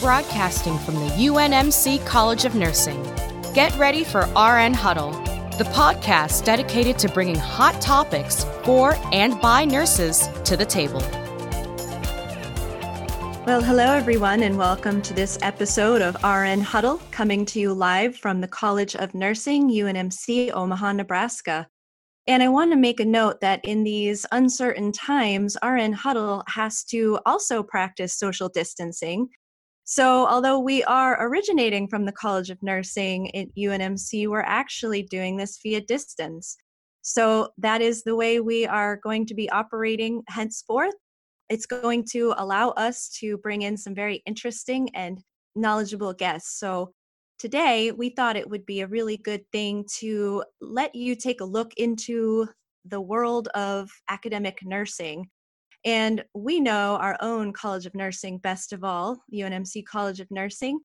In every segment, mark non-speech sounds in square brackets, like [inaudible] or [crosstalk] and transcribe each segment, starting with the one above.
broadcasting from the UNMC College of Nursing. Get ready for RN Huddle, the podcast dedicated to bringing hot topics for and by nurses to the table. Well, hello, everyone, and welcome to this episode of RN Huddle, coming to you live from the College of Nursing, UNMC, Omaha, Nebraska. And I want to make a note that in these uncertain times, RN Huddle has to also practice social distancing. So, although we are originating from the College of Nursing at UNMC, we're actually doing this via distance. So, that is the way we are going to be operating henceforth. It's going to allow us to bring in some very interesting and knowledgeable guests. So, today we thought it would be a really good thing to let you take a look into the world of academic nursing. And we know our own College of Nursing best of all, UNMC College of Nursing.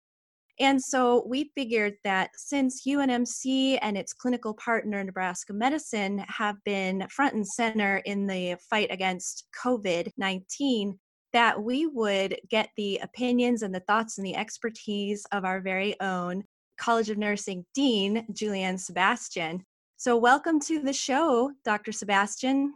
And so we figured that since UNMC and its clinical partner, Nebraska Medicine, have been front and center in the fight against COVID 19, that we would get the opinions and the thoughts and the expertise of our very own College of Nursing Dean, Juliann Sebastian. So, welcome to the show, Dr. Sebastian.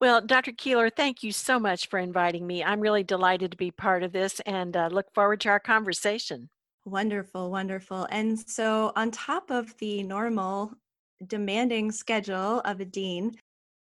Well, Dr. Keeler, thank you so much for inviting me. I'm really delighted to be part of this and uh, look forward to our conversation. Wonderful, wonderful. And so, on top of the normal demanding schedule of a dean,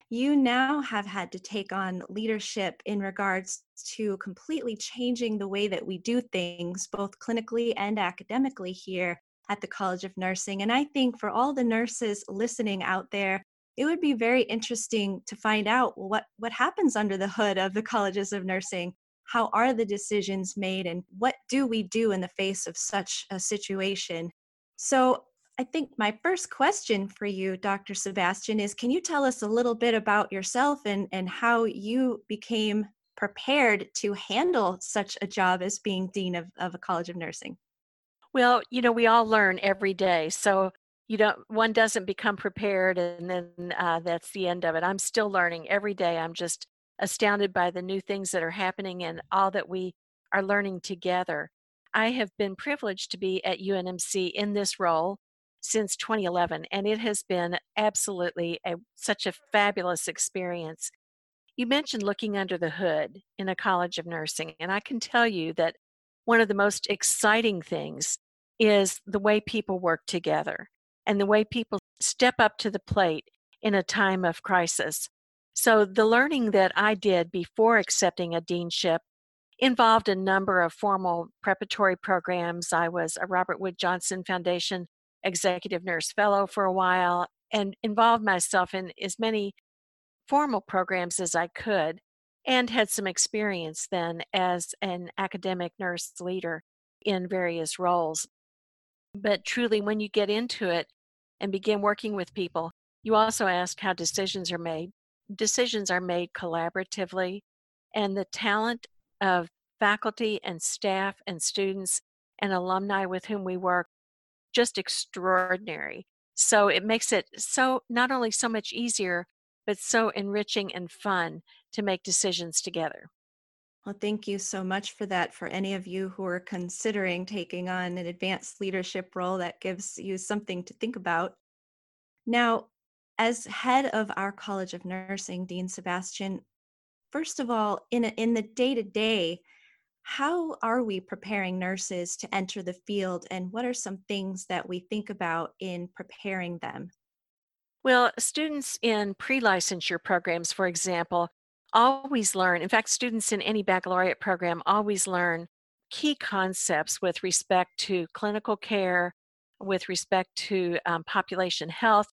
you now have had to take on leadership in regards to completely changing the way that we do things, both clinically and academically here at the College of Nursing. And I think for all the nurses listening out there, it would be very interesting to find out what, what happens under the hood of the colleges of nursing. How are the decisions made, and what do we do in the face of such a situation? So, I think my first question for you, Dr. Sebastian, is can you tell us a little bit about yourself and, and how you became prepared to handle such a job as being Dean of, of a College of Nursing? Well, you know, we all learn every day. So you don't one doesn't become prepared and then uh, that's the end of it. I'm still learning every day. I'm just astounded by the new things that are happening and all that we are learning together. I have been privileged to be at UNMC in this role since 2011, and it has been absolutely a, such a fabulous experience. You mentioned looking under the hood in a college of nursing, and I can tell you that one of the most exciting things is the way people work together and the way people step up to the plate in a time of crisis. So, the learning that I did before accepting a deanship involved a number of formal preparatory programs. I was a Robert Wood Johnson Foundation executive nurse fellow for a while and involved myself in as many formal programs as I could and had some experience then as an academic nurse leader in various roles. But truly, when you get into it and begin working with people, you also ask how decisions are made. Decisions are made collaboratively, and the talent of faculty and staff and students and alumni with whom we work just extraordinary. So it makes it so not only so much easier, but so enriching and fun to make decisions together. Well, thank you so much for that. For any of you who are considering taking on an advanced leadership role, that gives you something to think about. Now, as head of our College of Nursing, Dean Sebastian, first of all, in, a, in the day to day, how are we preparing nurses to enter the field, and what are some things that we think about in preparing them? Well, students in pre licensure programs, for example, always learn. In fact, students in any baccalaureate program always learn key concepts with respect to clinical care, with respect to um, population health,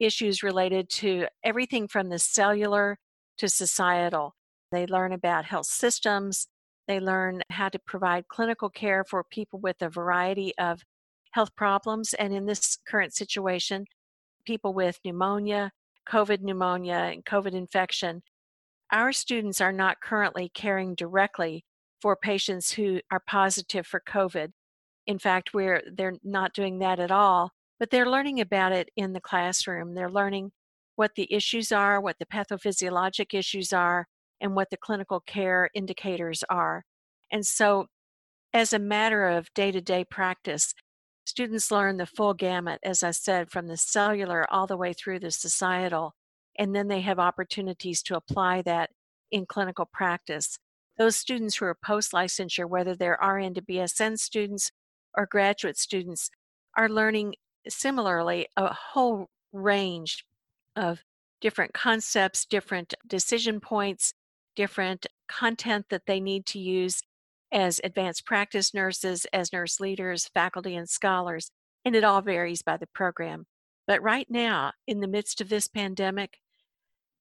issues related to everything from the cellular to societal. They learn about health systems, they learn how to provide clinical care for people with a variety of health problems. And in this current situation, people with pneumonia, COVID pneumonia, and COVID infection. Our students are not currently caring directly for patients who are positive for COVID. In fact, we're they're not doing that at all, but they're learning about it in the classroom. They're learning what the issues are, what the pathophysiologic issues are, and what the clinical care indicators are. And so as a matter of day to day practice, students learn the full gamut, as I said, from the cellular all the way through the societal, and then they have opportunities to apply that in clinical practice. Those students who are post licensure, whether they're RN to BSN students or graduate students, are learning similarly a whole range of different concepts, different decision points, different content that they need to use as advanced practice nurses, as nurse leaders, faculty, and scholars, and it all varies by the program. But right now, in the midst of this pandemic,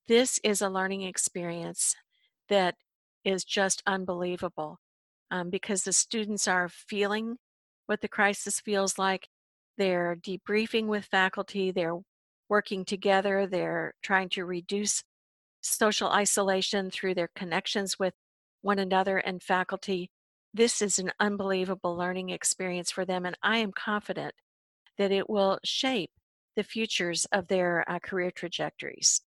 this is a learning experience that is just unbelievable um, because the students are feeling what the crisis feels like. They're debriefing with faculty, they're working together, they're trying to reduce social isolation through their connections with one another and faculty. This is an unbelievable learning experience for them, and I am confident that it will shape the futures of their uh, career trajectories.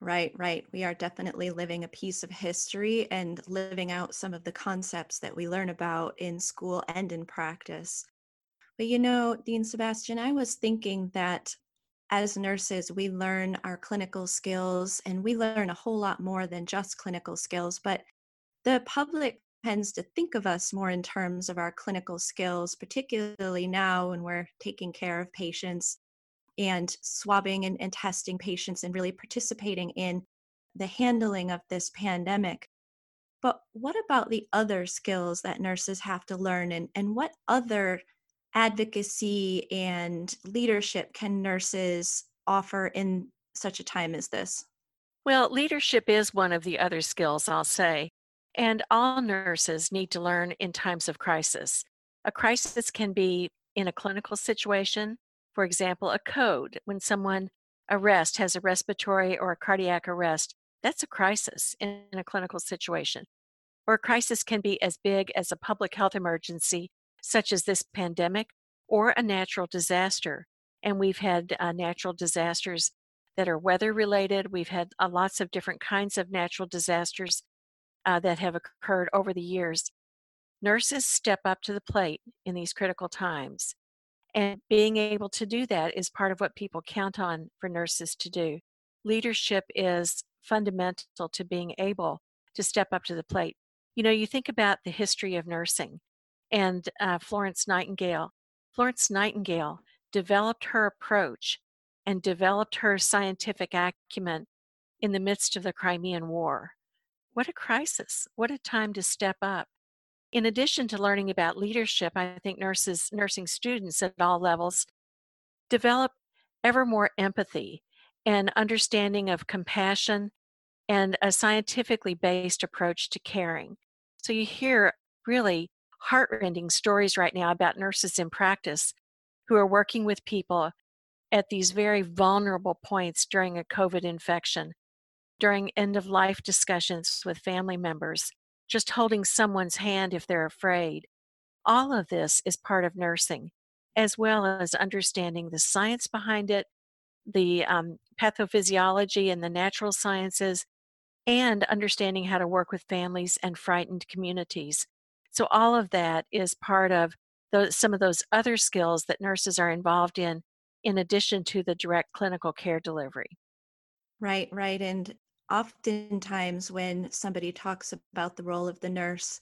Right, right. We are definitely living a piece of history and living out some of the concepts that we learn about in school and in practice. But you know, Dean Sebastian, I was thinking that as nurses, we learn our clinical skills and we learn a whole lot more than just clinical skills. But the public tends to think of us more in terms of our clinical skills, particularly now when we're taking care of patients and swabbing and, and testing patients and really participating in the handling of this pandemic. But what about the other skills that nurses have to learn and, and what other advocacy and leadership can nurses offer in such a time as this? Well, leadership is one of the other skills, I'll say, and all nurses need to learn in times of crisis. A crisis can be in a clinical situation, for example, a code when someone arrest has a respiratory or a cardiac arrest. That's a crisis in a clinical situation. Or a crisis can be as big as a public health emergency such as this pandemic or a natural disaster. And we've had uh, natural disasters that are weather related. We've had uh, lots of different kinds of natural disasters uh, that have occurred over the years. Nurses step up to the plate in these critical times. And being able to do that is part of what people count on for nurses to do. Leadership is fundamental to being able to step up to the plate. You know, you think about the history of nursing and uh, Florence Nightingale. Florence Nightingale developed her approach and developed her scientific acumen in the midst of the Crimean War. What a crisis. What a time to step up. In addition to learning about leadership, I think nurses, nursing students at all levels develop ever more empathy and understanding of compassion and a scientifically based approach to caring. So you hear really heartrending stories right now about nurses in practice who are working with people at these very vulnerable points during a COVID infection, during end of life discussions with family members, just holding someone's hand if they're afraid. All of this is part of nursing, as well as understanding the science behind it, the um, pathophysiology and the natural sciences, and understanding how to work with families and frightened communities. So all of that is part of those, some of those other skills that nurses are involved in, in addition to the direct clinical care delivery. Right, right. And oftentimes when somebody talks about the role of the nurse,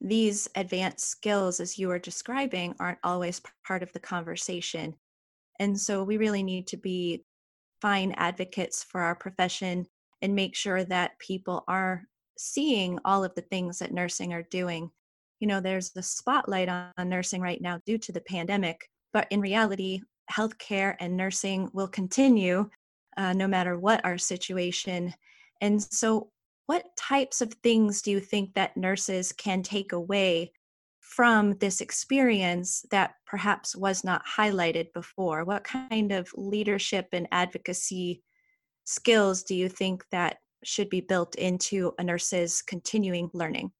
these advanced skills, as you are describing, aren't always part of the conversation. And so we really need to be fine advocates for our profession and make sure that people are seeing all of the things that nursing are doing you know, there's the spotlight on, nursing right now due to the pandemic, but in reality, healthcare and nursing will continue uh, no matter what our situation. And so, what types of things do you think that nurses can take away from this experience that perhaps was not highlighted before? What kind of leadership and advocacy skills do you think that should be built into a nurse's continuing learning?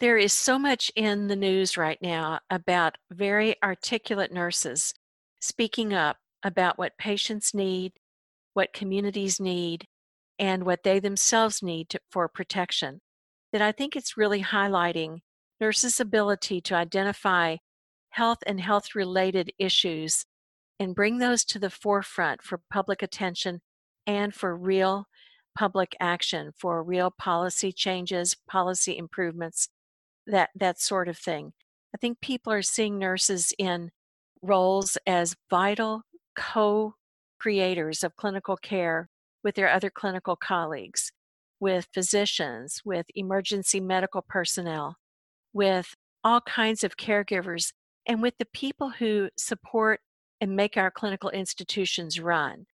There is so much in the news right now about very articulate nurses speaking up about what patients need, what communities need, and what they themselves need to, for protection that I think it's really highlighting nurses' ability to identify health and health related issues and bring those to the forefront for public attention and for real public action, for real policy changes, policy improvements, that, that sort of thing. I think people are seeing nurses in roles as vital co creators of clinical care with their other clinical colleagues, with physicians, with emergency medical personnel, with all kinds of caregivers, and with the people who support and make our clinical institutions run,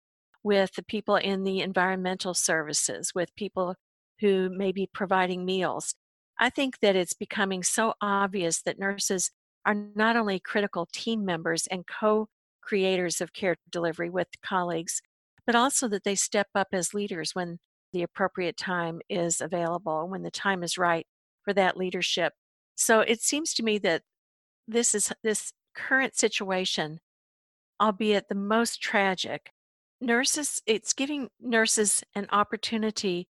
with the people in the environmental services, with people who may be providing meals. I think that it's becoming so obvious that nurses are not only critical team members and co creators of care delivery with colleagues, but also that they step up as leaders when the appropriate time is available, when the time is right for that leadership. So it seems to me that this is this current situation, albeit the most tragic, nurses, it's giving nurses an opportunity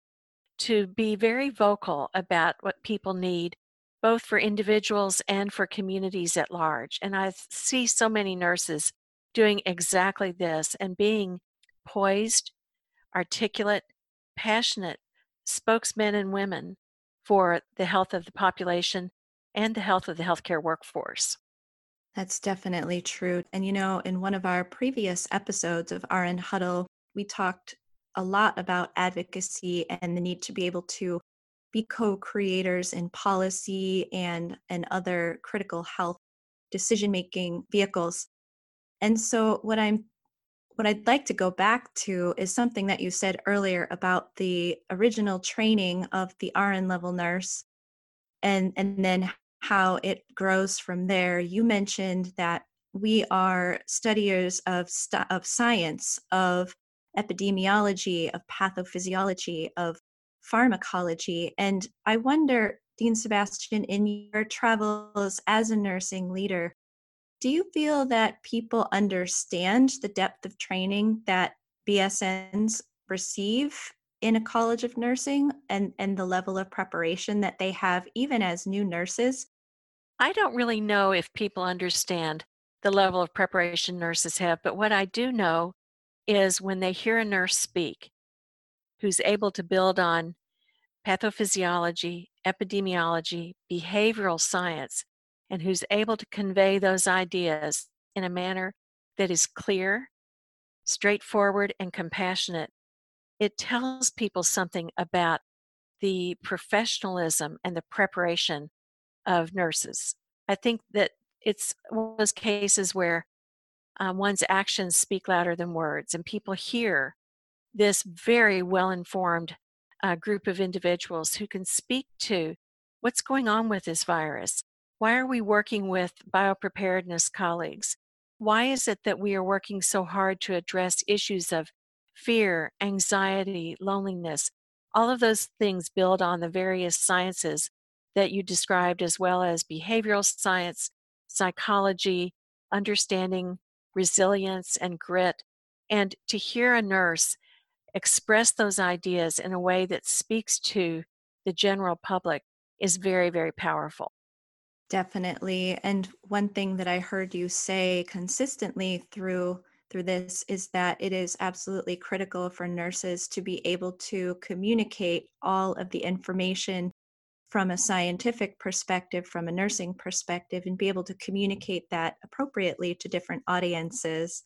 to be very vocal about what people need, both for individuals and for communities at large. And I see so many nurses doing exactly this and being poised, articulate, passionate spokesmen and women for the health of the population and the health of the healthcare workforce. That's definitely true. And you know, in one of our previous episodes of RN Huddle, we talked a lot about advocacy and the need to be able to be co-creators in policy and and other critical health decision making vehicles and so what I'm what I'd like to go back to is something that you said earlier about the original training of the RN level nurse and and then how it grows from there. You mentioned that we are studiers of of science, of epidemiology, of pathophysiology, of pharmacology, and I wonder, Dean Sebastian, in your travels as a nursing leader, do you feel that people understand the depth of training that BSNs receive in a college of nursing and, and the level of preparation that they have even as new nurses? I don't really know if people understand the level of preparation nurses have, but what I do know is when they hear a nurse speak who's able to build on pathophysiology, epidemiology, behavioral science, and who's able to convey those ideas in a manner that is clear, straightforward, and compassionate, it tells people something about the professionalism and the preparation of nurses. I think that it's one of those cases where um, one's actions speak louder than words, and people hear this very well informed uh, group of individuals who can speak to what's going on with this virus, why are we working with biopreparedness colleagues? Why is it that we are working so hard to address issues of fear, anxiety, loneliness? All of those things build on the various sciences that you described, as well as behavioral science, psychology, understanding resilience and grit. And to hear a nurse express those ideas in a way that speaks to the general public is very, very powerful. Definitely. And one thing that I heard you say consistently through through this is that it is absolutely critical for nurses to be able to communicate all of the information from a scientific perspective, from a nursing perspective, and be able to communicate that appropriately to different audiences.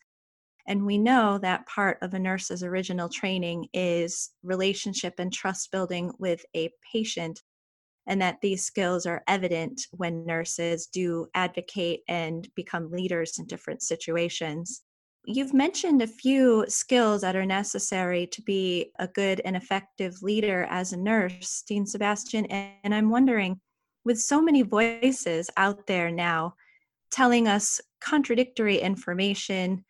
And we know that part of a nurse's original training is relationship and trust building with a patient and that these skills are evident when nurses do advocate and become leaders in different situations. You've mentioned a few skills that are necessary to be a good and effective leader as a nurse, Dean Sebastian, and I'm wondering with so many voices out there now telling us contradictory information,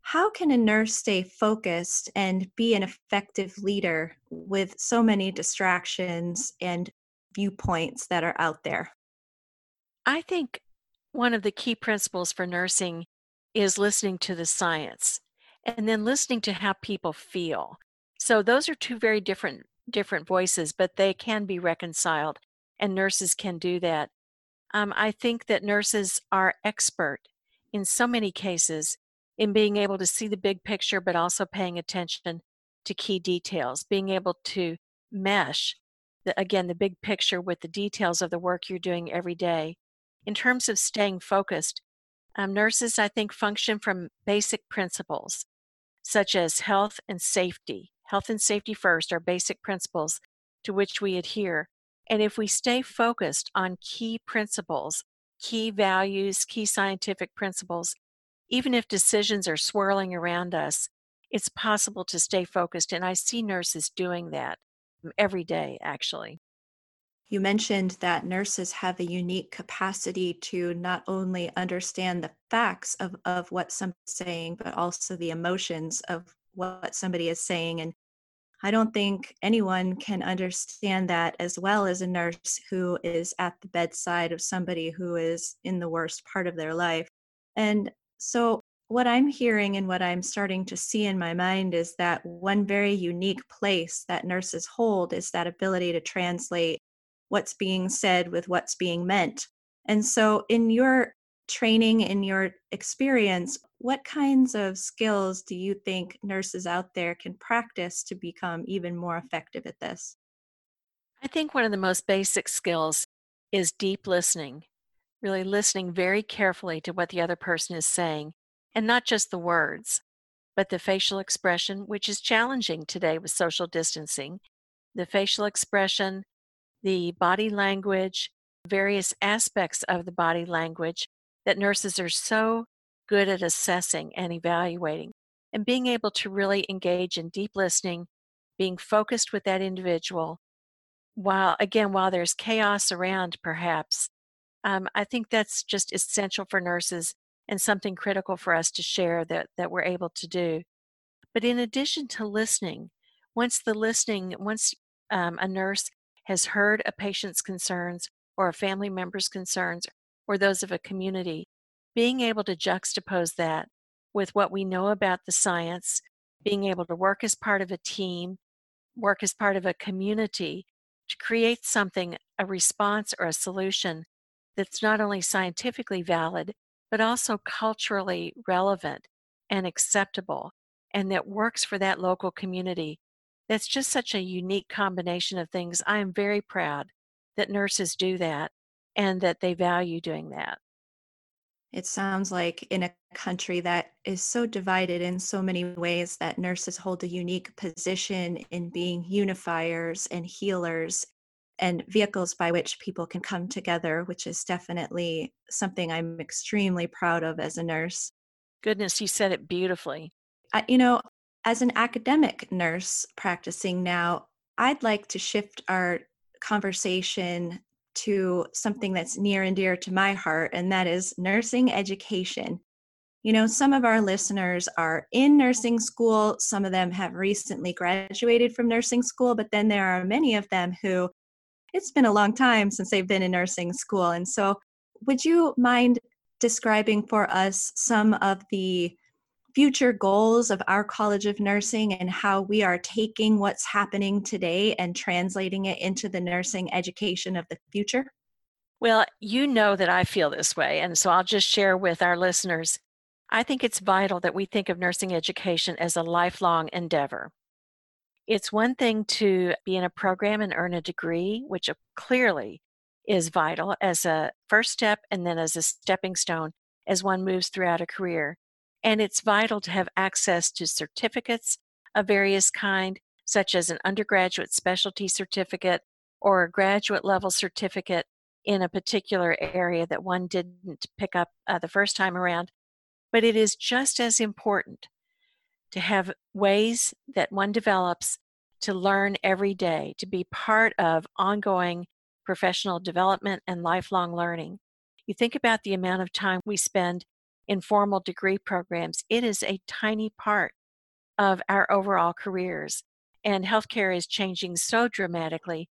how can a nurse stay focused and be an effective leader with so many distractions and viewpoints that are out there? I think one of the key principles for nursing is listening to the science and then listening to how people feel. So those are two very different different voices, but they can be reconciled and nurses can do that. Um, I think that nurses are expert in so many cases in being able to see the big picture, but also paying attention to key details, being able to mesh, the, again, the big picture with the details of the work you're doing every day. In terms of staying focused, um, nurses, I think, function from basic principles such as health and safety. Health and safety first are basic principles to which we adhere. And if we stay focused on key principles, key values, key scientific principles, even if decisions are swirling around us, it's possible to stay focused. And I see nurses doing that every day, actually. You mentioned that nurses have a unique capacity to not only understand the facts of, of what somebody's saying, but also the emotions of what somebody is saying. And I don't think anyone can understand that as well as a nurse who is at the bedside of somebody who is in the worst part of their life. And so, what I'm hearing and what I'm starting to see in my mind is that one very unique place that nurses hold is that ability to translate what's being said with what's being meant. And so, in your training, in your experience, what kinds of skills do you think nurses out there can practice to become even more effective at this? I think one of the most basic skills is deep listening, really listening very carefully to what the other person is saying, and not just the words, but the facial expression, which is challenging today with social distancing. The facial expression, the body language, various aspects of the body language that nurses are so good at assessing and evaluating and being able to really engage in deep listening, being focused with that individual. While, again, while there's chaos around, perhaps, um, I think that's just essential for nurses and something critical for us to share that, that we're able to do. But in addition to listening, once the listening, once um, a nurse has heard a patient's concerns or a family member's concerns or those of a community, being able to juxtapose that with what we know about the science, being able to work as part of a team, work as part of a community to create something, a response or a solution that's not only scientifically valid, but also culturally relevant and acceptable, and that works for that local community. That's just such a unique combination of things. I am very proud that nurses do that and that they value doing that. It sounds like in a country that is so divided in so many ways that nurses hold a unique position in being unifiers and healers and vehicles by which people can come together, which is definitely something I'm extremely proud of as a nurse. Goodness, you said it beautifully. I, you know, as an academic nurse practicing now, I'd like to shift our conversation to something that's near and dear to my heart, and that is nursing education. You know, some of our listeners are in nursing school, some of them have recently graduated from nursing school, but then there are many of them who it's been a long time since they've been in nursing school. And so, would you mind describing for us some of the future goals of our College of Nursing and how we are taking what's happening today and translating it into the nursing education of the future? Well, you know that I feel this way, and so I'll just share with our listeners. I think it's vital that we think of nursing education as a lifelong endeavor. It's one thing to be in a program and earn a degree, which clearly is vital as a first step and then as a stepping stone as one moves throughout a career. And it's vital to have access to certificates of various kind, such as an undergraduate specialty certificate or a graduate level certificate in a particular area that one didn't pick up uh, the first time around. But it is just as important to have ways that one develops to learn every day, to be part of ongoing professional development and lifelong learning. You think about the amount of time we spend in formal degree programs, it is a tiny part of our overall careers. And healthcare is changing so dramatically.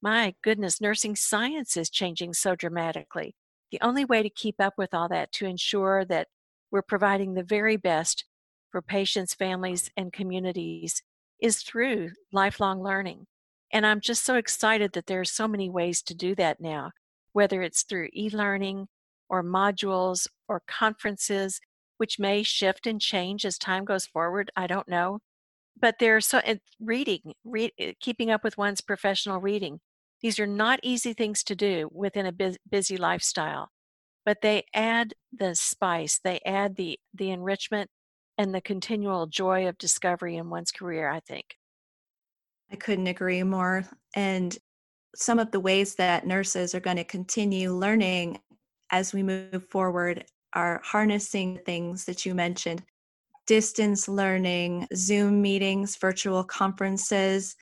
My goodness, nursing science is changing so dramatically. The only way to keep up with all that, to ensure that we're providing the very best for patients, families, and communities, is through lifelong learning. And I'm just so excited that there are so many ways to do that now. whether it's through e learning or modules or conferences, which may shift and change as time goes forward. I don't know. But there's so reading, read, eh, keeping up with one's professional reading. These are not easy things to do within a busy lifestyle, but they add the spice, they add the the enrichment and the continual joy of discovery in one's career, I think. I couldn't agree more. And some of the ways that nurses are going to continue learning as we move forward are harnessing things that you mentioned distance learning, Zoom meetings, virtual conferences.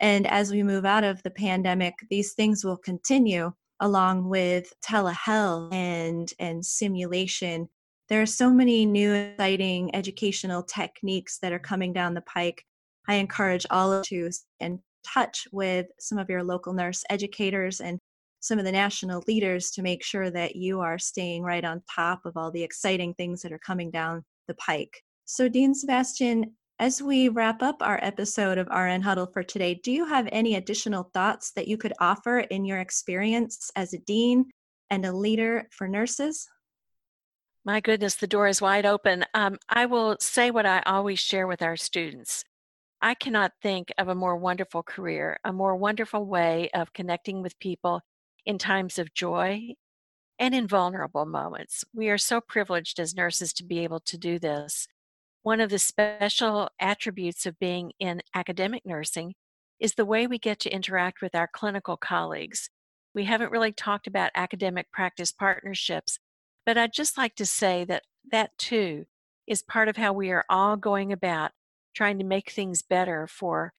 And as we move out of the pandemic, these things will continue along with telehealth and, and simulation. There are so many new exciting educational techniques that are coming down the pike. I encourage all of you to in touch with some of your local nurse educators and some of the national leaders to make sure that you are staying right on top of all the exciting things that are coming down the pike. So, Dean Sebastian, as we wrap up our episode of RN Huddle for today, do you have any additional thoughts that you could offer in your experience as a dean and a leader for nurses? My goodness, the door is wide open. Um, I will say what I always share with our students. I cannot think of a more wonderful career, a more wonderful way of connecting with people in times of joy and in vulnerable moments. We are so privileged as nurses to be able to do this. One of the special attributes of being in academic nursing is the way we get to interact with our clinical colleagues. We haven't really talked about academic practice partnerships, but I'd just like to say that that too is part of how we are all going about trying to make things better for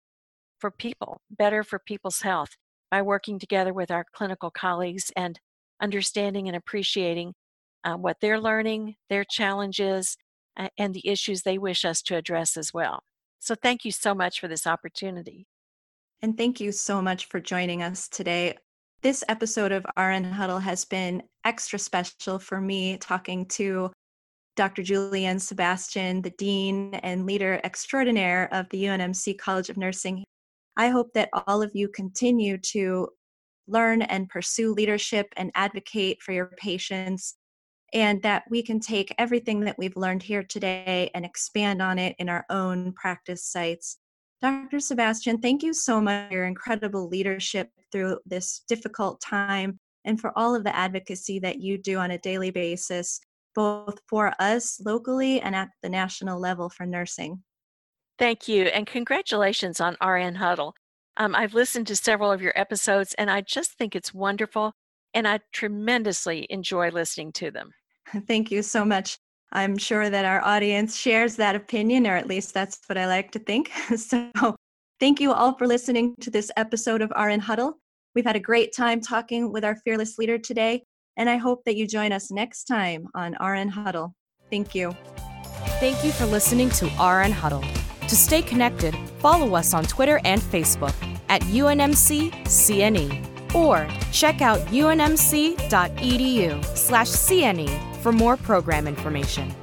for people, better for people's health by working together with our clinical colleagues and understanding and appreciating uh, what they're learning, their challenges, and the issues they wish us to address as well. So, thank you so much for this opportunity. And thank you so much for joining us today. This episode of RN Huddle has been extra special for me talking to Dr. Juliann Sebastian, the Dean and Leader Extraordinaire of the UNMC College of Nursing. I hope that all of you continue to learn and pursue leadership and advocate for your patients and that we can take everything that we've learned here today and expand on it in our own practice sites. Dr. Sebastian, thank you so much for your incredible leadership through this difficult time and for all of the advocacy that you do on a daily basis, both for us locally and at the national level for nursing. Thank you, and congratulations on RN Huddle. Um, I've listened to several of your episodes, and I just think it's wonderful and I tremendously enjoy listening to them. [laughs] Thank you so much. I'm sure that our audience shares that opinion, or at least that's what I like to think. [laughs] so, thank you all for listening to this episode of RN Huddle. We've had a great time talking with our fearless leader today, and I hope that you join us next time on RN Huddle. Thank you. Thank you for listening to RN Huddle. To stay connected, follow us on Twitter and Facebook at UNMC CNE or check out unmc.edu slash CNE for more program information.